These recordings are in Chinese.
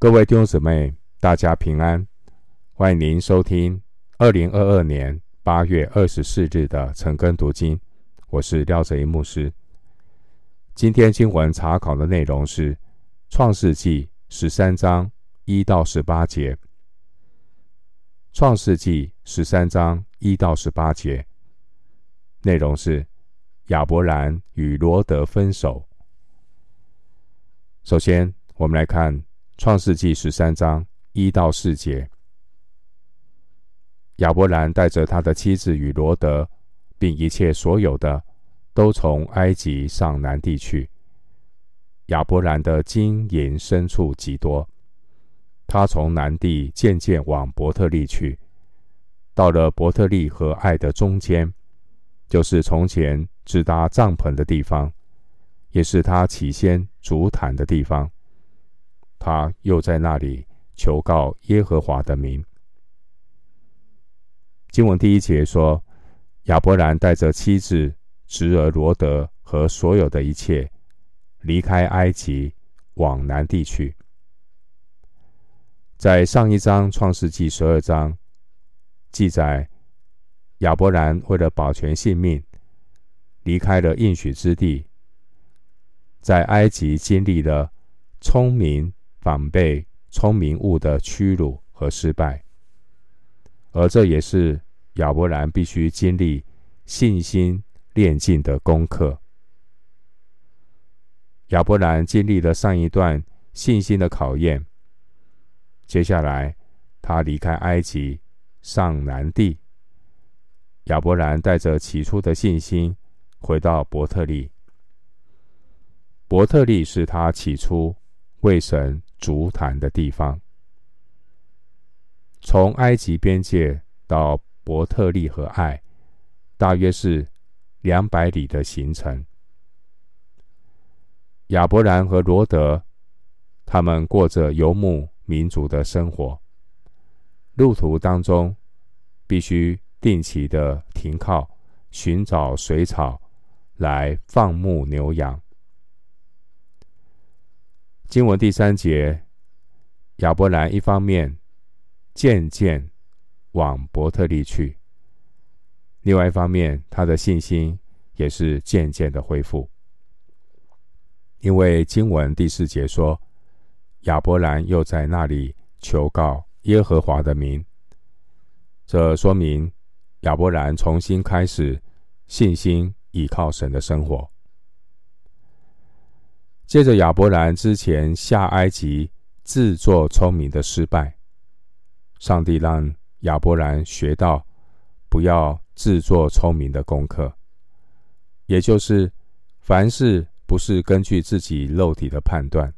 各位弟兄姊妹，大家平安！欢迎您收听二零二二年八月二十四日的晨更读经。我是廖哲一牧师。今天经文查考的内容是《创世记》十三章一到十八节。《创世记》十三章一到十八节内容是亚伯兰与罗得分手。首先，我们来看。创世纪十三章一到四节，亚伯兰带着他的妻子与罗德，并一切所有的，都从埃及上南地去。亚伯兰的金银牲畜极多，他从南地渐渐往伯特利去，到了伯特利和爱的中间，就是从前支搭帐篷的地方，也是他起先筑坛的地方。他又在那里求告耶和华的名。经文第一节说，亚伯兰带着妻子、侄儿罗德和所有的一切，离开埃及，往南地去。在上一章创世纪十二章记载，亚伯兰为了保全性命，离开了应许之地，在埃及经历了聪明。反被聪明误的屈辱和失败，而这也是亚伯兰必须经历信心炼净的功课。亚伯兰经历了上一段信心的考验，接下来他离开埃及，上南地。亚伯兰带着起初的信心回到伯特利。伯特利是他起初为神筑坛的地方，从埃及边界到伯特利和爱，大约是两百里的行程。亚伯兰和罗德，他们过着游牧民族的生活，路途当中必须定期的停靠，寻找水草来放牧牛羊。经文第三节，亚伯兰一方面渐渐往伯特利去，另外一方面，他的信心也是渐渐的恢复。因为经文第四节说，亚伯兰又在那里求告耶和华的名，这说明亚伯兰重新开始信心倚靠神的生活。接着，亚伯兰之前下埃及自作聪明的失败，上帝让亚伯兰学到不要自作聪明的功课，也就是凡事不是根据自己肉体的判断，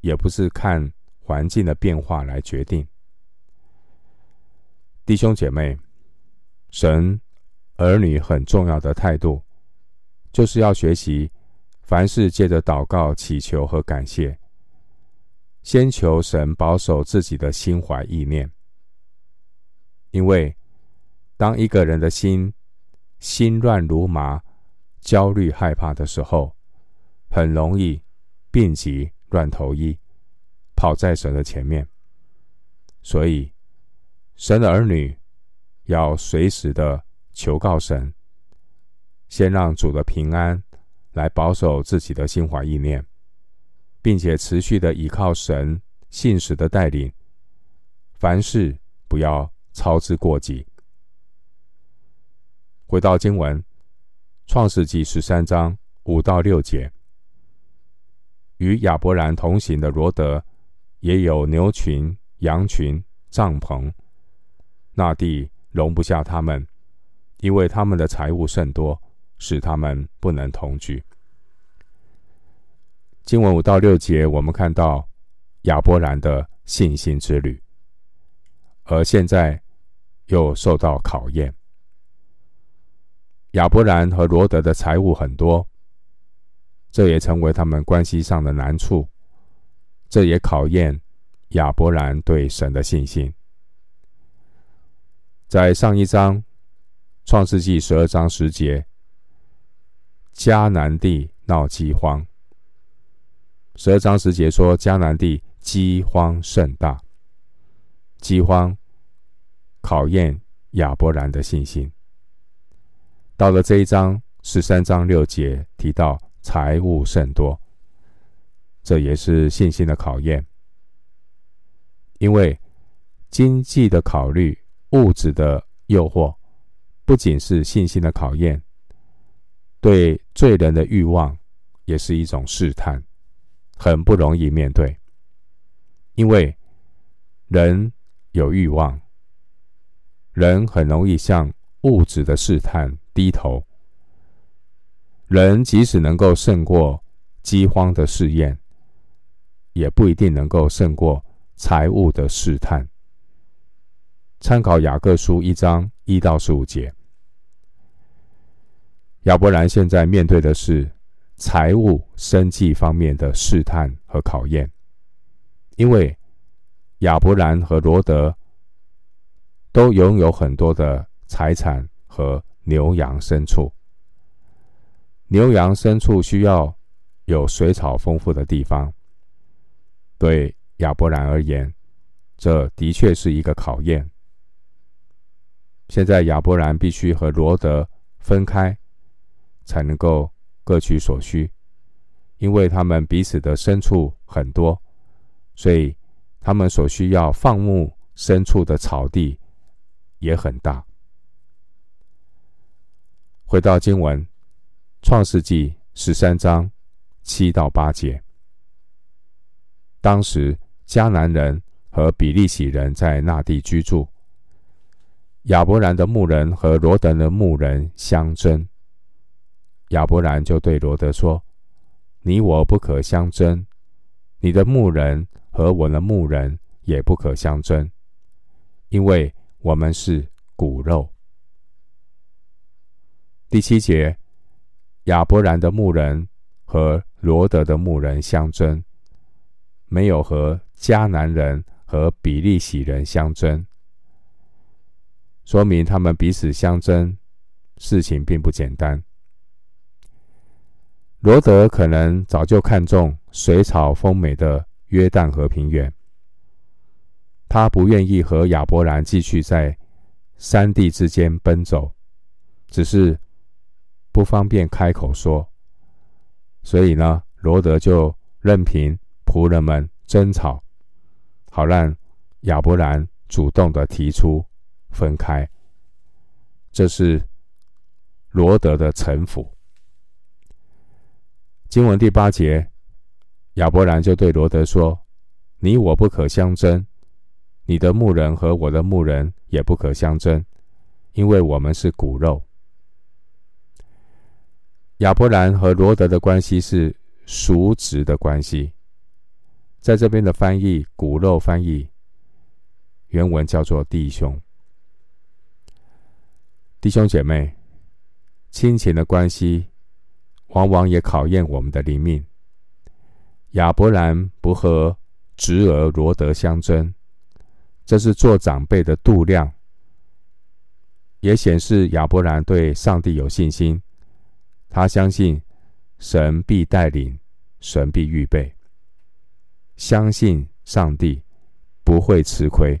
也不是看环境的变化来决定。弟兄姐妹，神儿女很重要的态度，就是要学习。凡事借着祷告、祈求和感谢，先求神保守自己的心怀意念。因为当一个人的心心乱如麻、焦虑害怕的时候，很容易病急乱投医，跑在神的前面。所以，神的儿女要随时的求告神，先让主的平安。来保守自己的心怀意念，并且持续的依靠神信实的带领，凡事不要操之过急。回到经文，《创世记》十三章五到六节，与亚伯兰同行的罗得也有牛群、羊群、帐篷，那地容不下他们，因为他们的财物甚多。使他们不能同居。经文五到六节，我们看到亚伯兰的信心之旅，而现在又受到考验。亚伯兰和罗德的财物很多，这也成为他们关系上的难处。这也考验亚伯兰对神的信心。在上一章创世纪十二章十节。迦南地闹饥荒。十二章十节说，迦南地饥荒甚大。饥荒考验亚伯兰的信心。到了这一章十三章六节提到财物甚多，这也是信心的考验。因为经济的考虑、物质的诱惑，不仅是信心的考验，对罪人的欲望也是一种试探，很不容易面对。因为人有欲望，人很容易向物质的试探低头。人即使能够胜过饥荒的试验，也不一定能够胜过财务的试探。参考雅各书一章一到十五节，亚伯兰现在面对的是财务、生计方面的试探和考验，因为。亚伯兰和罗德都拥有很多的财产和牛羊牲畜。牛羊牲畜需要有水草丰富的地方。对亚伯兰而言，这的确是一个考验。现在亚伯兰必须和罗德分开，才能够各取所需，因为他们彼此的牲畜很多，所以。他们所需要放牧牲畜的草地也很大。回到经文，《创世纪》十三章七到八节。当时迦南人和比利洗人在那地居住，亚伯兰的牧人和罗德的牧人相争。亚伯兰就对罗德说：“你我不可相争，你的牧人。”和我的牧人也不可相争，因为我们是骨肉。第七节，亚伯兰的牧人和罗德的牧人相争，没有和迦南人和比利洗人相争，说明他们彼此相争，事情并不简单。罗德可能早就看中水草丰美的。约旦河平原，他不愿意和亚伯兰继续在山地之间奔走，只是不方便开口说，所以呢，罗德就任凭仆人们争吵，好让亚伯兰主动的提出分开。这是罗德的城府。经文第八节。亚伯兰就对罗德说：“你我不可相争，你的牧人和我的牧人也不可相争，因为我们是骨肉。”亚伯兰和罗德的关系是叔侄的关系，在这边的翻译“骨肉”翻译原文叫做“弟兄”。弟兄姐妹，亲情的关系往往也考验我们的灵命。亚伯兰不和侄儿罗德相争，这是做长辈的度量，也显示亚伯兰对上帝有信心。他相信神必带领，神必预备，相信上帝不会吃亏。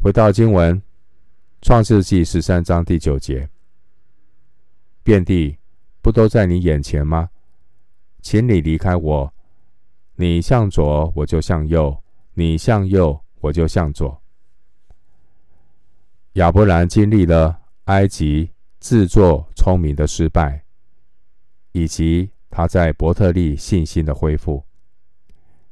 回到经文，《创世记》十三章第九节：遍地不都在你眼前吗？请你离开我，你向左我就向右，你向右我就向左。亚伯兰经历了埃及自作聪明的失败，以及他在伯特利信心的恢复。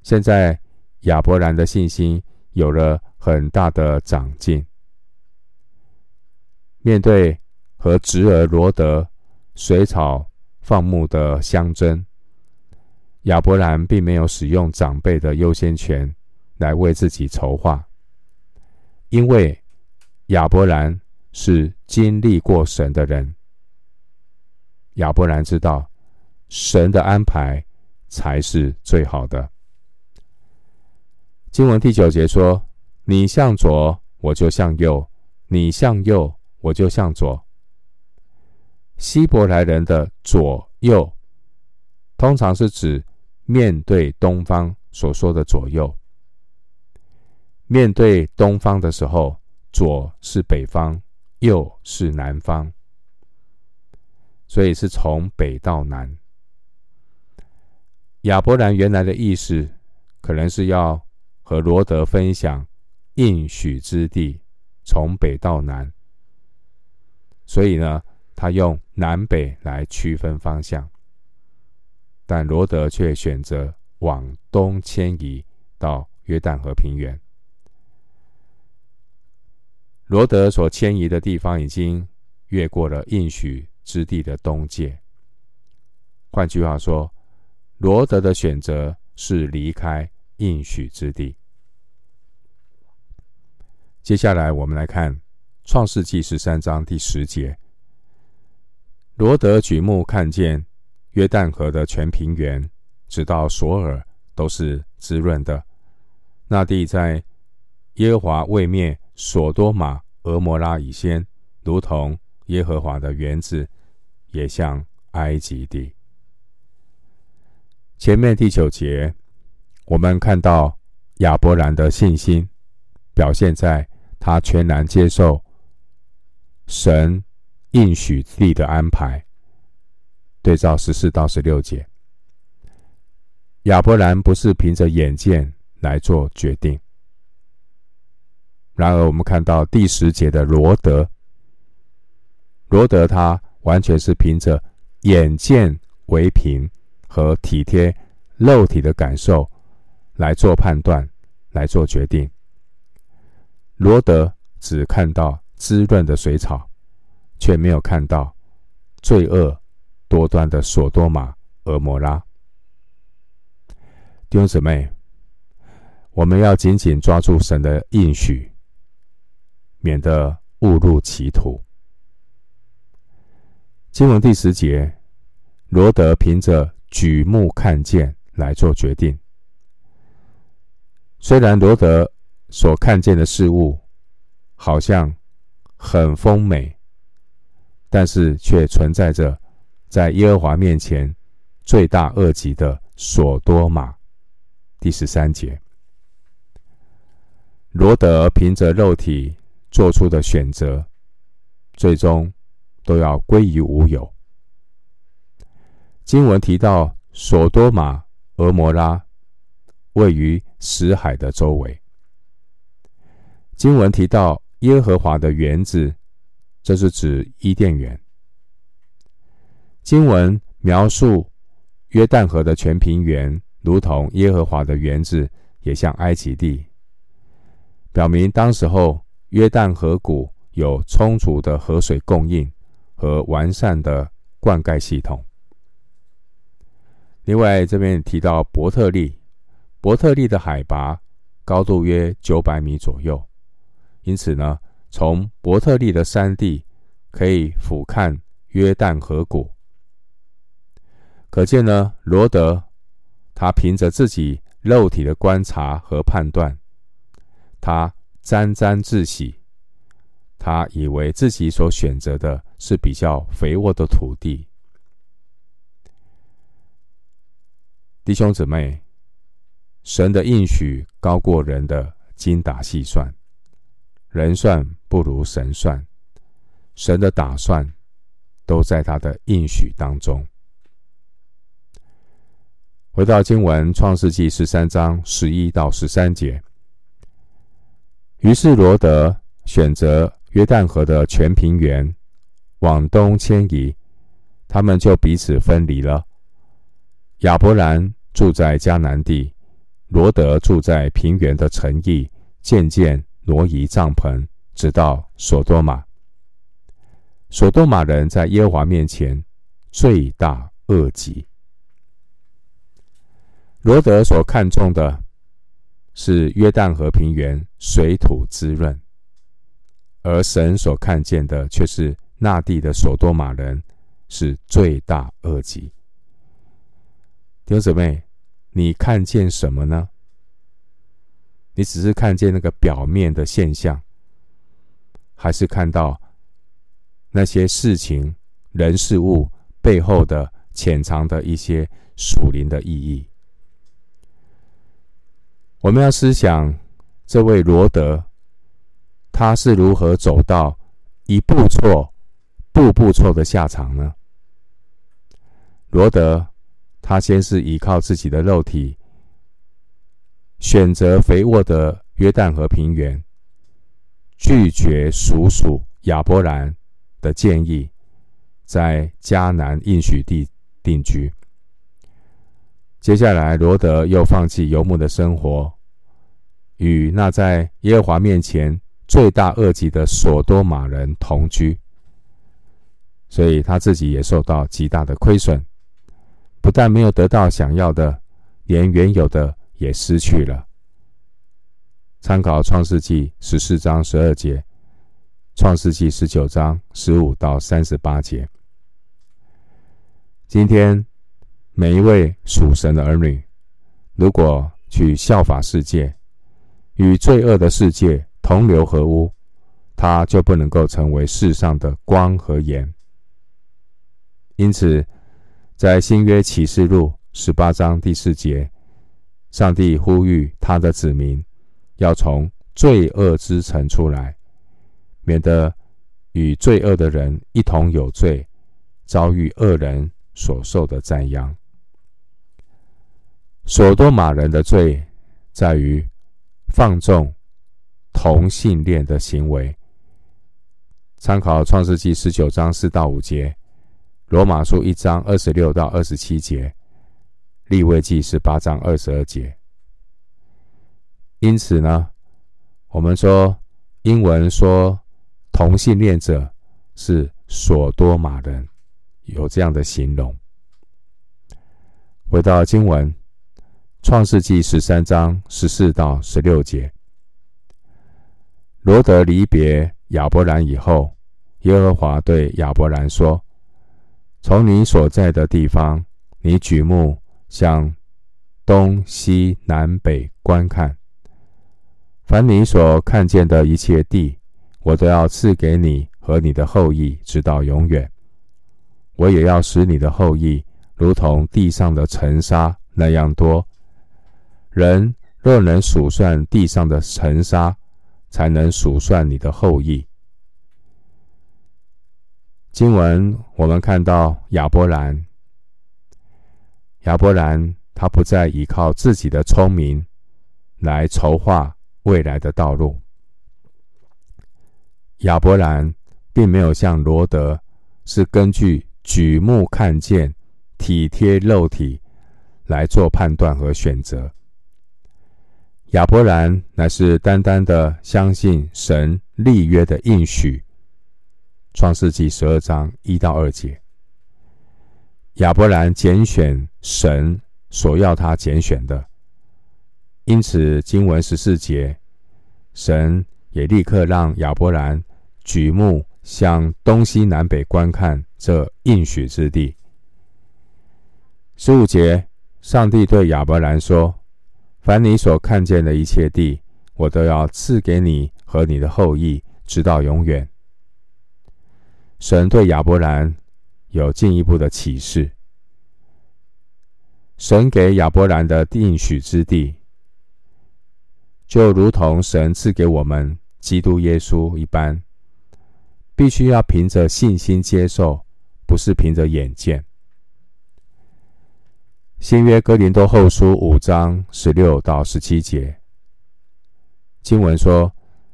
现在亚伯兰的信心有了很大的长进。面对和侄儿罗德水草放牧的象征。亚伯兰并没有使用长辈的优先权来为自己筹划，因为亚伯兰是经历过神的人。亚伯兰知道神的安排才是最好的。经文第九节说：“你向左，我就向右；你向右，我就向左。”希伯来人的左右通常是指。面对东方所说的左右。面对东方的时候，左是北方，右是南方，所以是从北到南。亚伯兰原来的意思，可能是要和罗德分享应许之地，从北到南。所以呢，他用南北来区分方向，但罗德却选择往东迁移到约旦河平原。罗德所迁移的地方已经越过了应许之地的东界。换句话说，罗德的选择是离开应许之地。接下来，我们来看。创世纪十三章第十节，罗德举目看见约旦河的全平原，直到索尔都是滋润的。那地在耶和华未灭所多玛、蛾摩拉以先，如同耶和华的园子，也像埃及地。前面第九节，我们看到亚伯兰的信心表现在他全然接受。神应许地的安排，对照十四到十六节，亚伯兰不是凭着眼见来做决定。然而，我们看到第十节的罗德，罗德他完全是凭着眼见为凭和体贴肉体的感受来做判断、来做决定。罗德只看到。滋润的水草，却没有看到罪恶多端的所多玛、蛾摩拉。弟兄姊妹，我们要紧紧抓住神的应许，免得误入歧途。经文第十节，罗德凭着举目看见来做决定。虽然罗德所看见的事物，好像。很丰美，但是却存在着在耶和华面前罪大恶极的所多玛。第十三节，罗德凭着肉体做出的选择，最终都要归于无有。经文提到所多玛、俄摩拉位于死海的周围。经文提到。耶和华的园子，这是指伊甸园。经文描述约旦河的全平原，如同耶和华的园子，也像埃及地，表明当时候约旦河谷有充足的河水供应和完善的灌溉系统。另外，这边提到伯特利，伯特利的海拔高度约九百米左右。因此呢，从伯特利的山地可以俯瞰约旦河谷，可见呢，罗德他凭着自己肉体的观察和判断，他沾沾自喜，他以为自己所选择的是比较肥沃的土地。弟兄姊妹，神的应许高过人的精打细算。人算不如神算，神的打算都在他的应许当中。回到经文，《创世纪》十三章十一到十三节。于是罗德选择约旦河的全平原，往东迁移，他们就彼此分离了。亚伯兰住在迦南地，罗德住在平原的城邑，渐渐。挪移帐篷，直到所多玛。所多玛人在耶和华面前罪大恶极。罗德所看重的是约旦河平原水土滋润，而神所看见的却是那地的所多玛人是罪大恶极。弟兄姊妹，你看见什么呢？你只是看见那个表面的现象，还是看到那些事情、人、事物背后的潜藏的一些属灵的意义？我们要思想这位罗德，他是如何走到一步错、步步错的下场呢？罗德，他先是依靠自己的肉体，选择肥沃的约旦河平原，拒绝属鼠亚伯兰的建议，在迦南应许地定居。接下来，罗德又放弃游牧的生活，与那在耶和华面前罪大恶极的所多玛人同居，所以他自己也受到极大的亏损，不但没有得到想要的，连原有的也失去了。参考创世纪十四章十二节，创世纪十九章十五到三十八节。今天。每一位属神的儿女，如果去效法世界，与罪恶的世界同流合污，他就不能够成为世上的光和盐。因此，在新约启示录十八章第四节，上帝呼吁他的子民要从罪恶之城出来，免得与罪恶的人一同有罪，遭遇恶人所受的灾殃。所多玛人的罪在于放纵同性恋的行为。参考创世记十九章四到五节，罗马书一章二十六到二十七节，利未记十八章二十二节。因此呢，我们说英文说同性恋者是所多玛人，有这样的形容。回到经文。创世纪十三章十四到十六节，罗德离别亚伯兰以后，耶和华对亚伯兰说：“从你所在的地方，你举目向东西南北观看，凡你所看见的一切地，我都要赐给你和你的后裔，直到永远。我也要使你的后裔如同地上的尘沙那样多。”人若能数算地上的尘沙，才能数算你的后裔。经文我们看到亚伯兰，亚伯兰他不再依靠自己的聪明来筹划未来的道路。亚伯兰并没有像罗德，是根据举目看见、体贴肉体来做判断和选择。亚伯兰乃是单单的相信神立约的应许。创世纪十二章一到二节，亚伯兰拣选神所要他拣选的，因此经文十四节，神也立刻让亚伯兰举目向东西南北观看这应许之地。十五节，上帝对亚伯兰说。凡你所看见的一切地，我都要赐给你和你的后裔，直到永远。神对亚伯兰有进一步的启示。神给亚伯兰的应许之地，就如同神赐给我们基督耶稣一般，必须要凭着信心接受，不是凭着眼见。新约哥林多后书五章十六到十七节经文说：“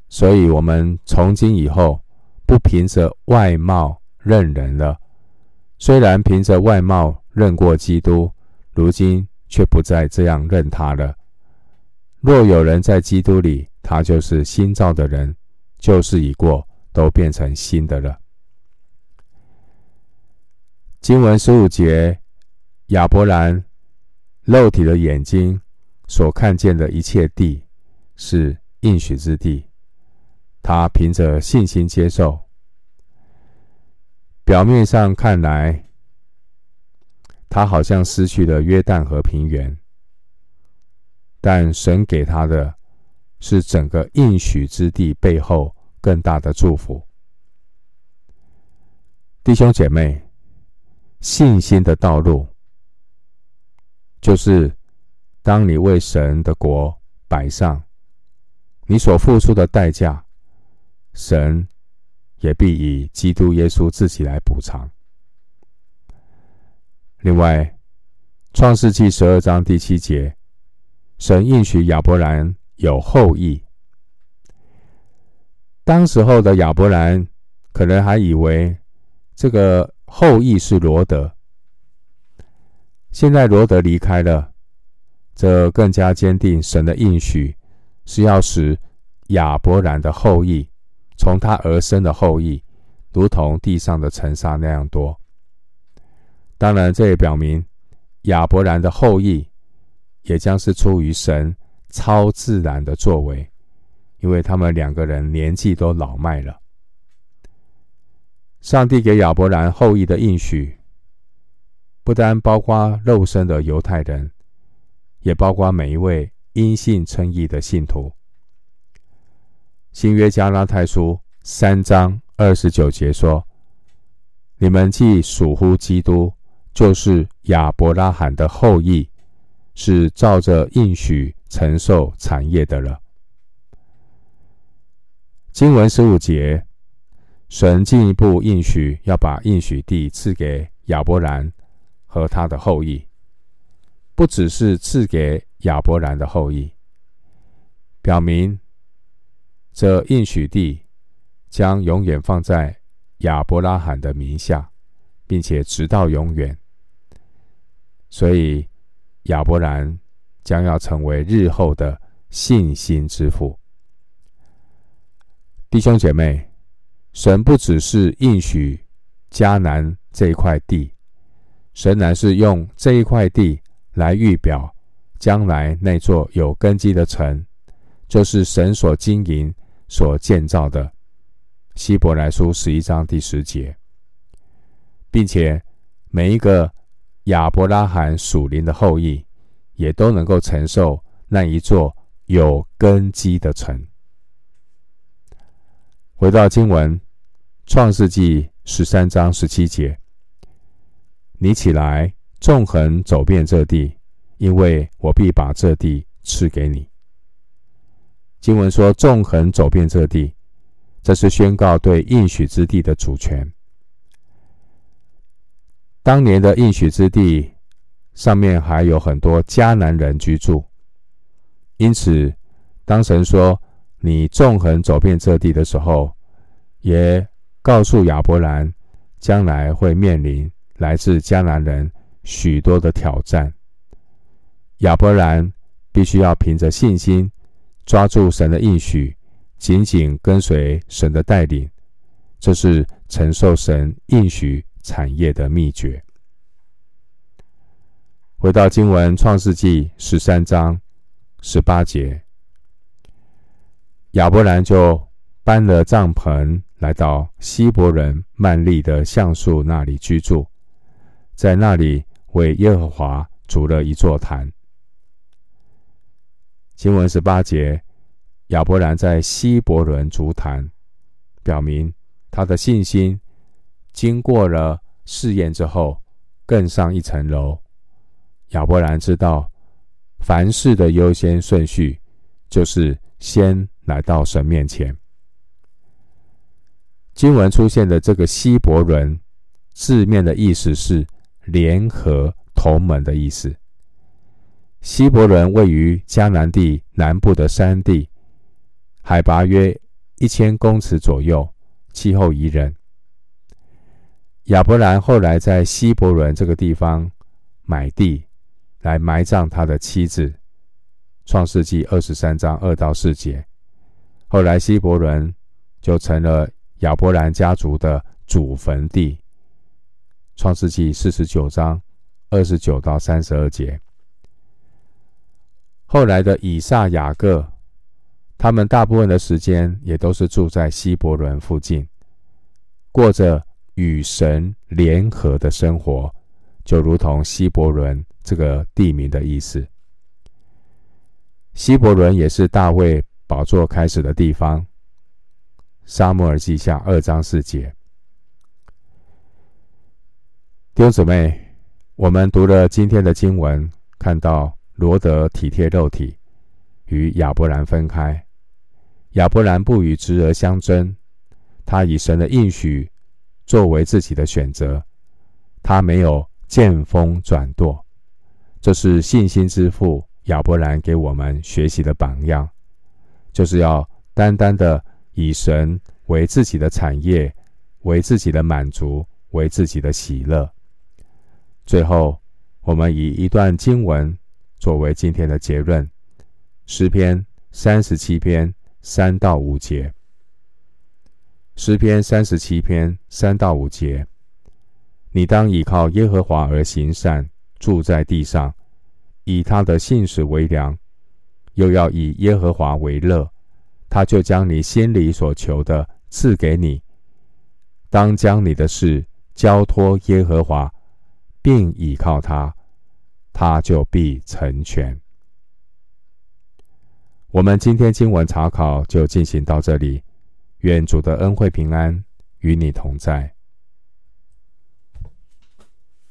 所以我们从今以后不凭着外貌认人了。虽然凭着外貌认过基督，如今却不再这样认他了。若有人在基督里，他就是新造的人，旧事已过，都变成新的了。”经文十五节，亚伯兰。肉体的眼睛所看见的一切地是应许之地，他凭着信心接受。表面上看来，他好像失去了约旦河平原，但神给他的是整个应许之地背后更大的祝福。弟兄姐妹，信心的道路。就是当你为神的国摆上，你所付出的代价，神也必以基督耶稣自己来补偿。另外，《创世记》十二章第七节，神应许亚伯兰有后裔。当时候的亚伯兰可能还以为这个后裔是罗德，现在罗德离开了，这更加坚定神的应许是要使亚伯兰的后裔从他而生的后裔，如同地上的尘沙那样多。当然，这也表明亚伯兰的后裔也将是出于神超自然的作为。因为他们两个人年纪都老迈了，上帝给亚伯兰后裔的应许，不单包括肉身的犹太人，也包括每一位因信称义的信徒。新约加拉太书三章二十九节说：“你们既属乎基督，就是亚伯拉罕的后裔，是照着应许承受产业的了。”经文十五节，神进一步应许要把应许地赐给亚伯兰和他的后裔，不只是赐给亚伯兰的后裔，表明这应许地将永远放在亚伯拉罕的名下，并且直到永远。所以亚伯兰将要成为日后的信心之父。弟兄姐妹，神不只是应许迦南这一块地，神乃是用这一块地来预表将来那座有根基的城，就是神所经营、所建造的。希伯来书十一章第十节，并且每一个亚伯拉罕属灵的后裔，也都能够承受那一座有根基的城。回到经文，《创世纪》十三章十七节：“你起来，纵横走遍这地，因为我必把这地赐给你。”经文说：“纵横走遍这地”，这是宣告对应许之地的主权。当年的应许之地上面还有很多迦南人居住，因此，当神说，你纵横走遍这地的时候，也告诉亚伯兰，将来会面临来自迦南人许多的挑战。亚伯兰必须要凭着信心抓住神的应许，紧紧跟随神的带领，这是承受神应许产业的秘诀。回到经文，《创世纪》十三章十八节。亚伯兰就搬了帐篷，来到希伯人曼利的橡树那里居住，在那里为耶和华筑了一座坛。经文十八节，亚伯兰在希伯仑足坛，表明他的信心经过了试验之后，更上一层楼。亚伯兰知道，凡事的优先顺序就是先。来到神面前，经文出现的这个希伯伦字面的意思是联合同盟的意思。希伯伦位于迦南地南部的山地，海拔约一千公尺左右，气候宜人。亚伯兰后来在希伯仑这个地方买地来埋葬他的妻子。创世纪二十三章二到四节。后来，希伯伦就成了亚伯兰家族的祖坟地。创世纪四十九章二十九到三十二节。后来的以撒、雅各，他们大部分的时间也都是住在希伯伦附近，过着与神联合的生活，就如同希伯伦这个地名的意思。希伯伦也是大卫。宝座开始的地方，撒母耳记下二章四节。弟兄姊妹，我们读了今天的经文，看到罗德体贴肉体，与亚伯兰分开。亚伯兰不与侄儿相争，他以神的应许作为自己的选择，他没有见风转舵。这是信心之父亚伯兰给我们学习的榜样，就是要单单的以神为自己的产业，为自己的满足，为自己的喜乐。最后，我们以一段经文作为今天的结论：诗篇三十七篇三到五节。诗篇三十七篇三到五节，你当倚靠耶和华而行善，住在地上，以他的信实为粮，又要以耶和华为乐，他就将你心里所求的赐给你。当将你的事交托耶和华。并倚靠他，他就必成全。我们今天经文查考就进行到这里，愿主的恩惠平安与你同在。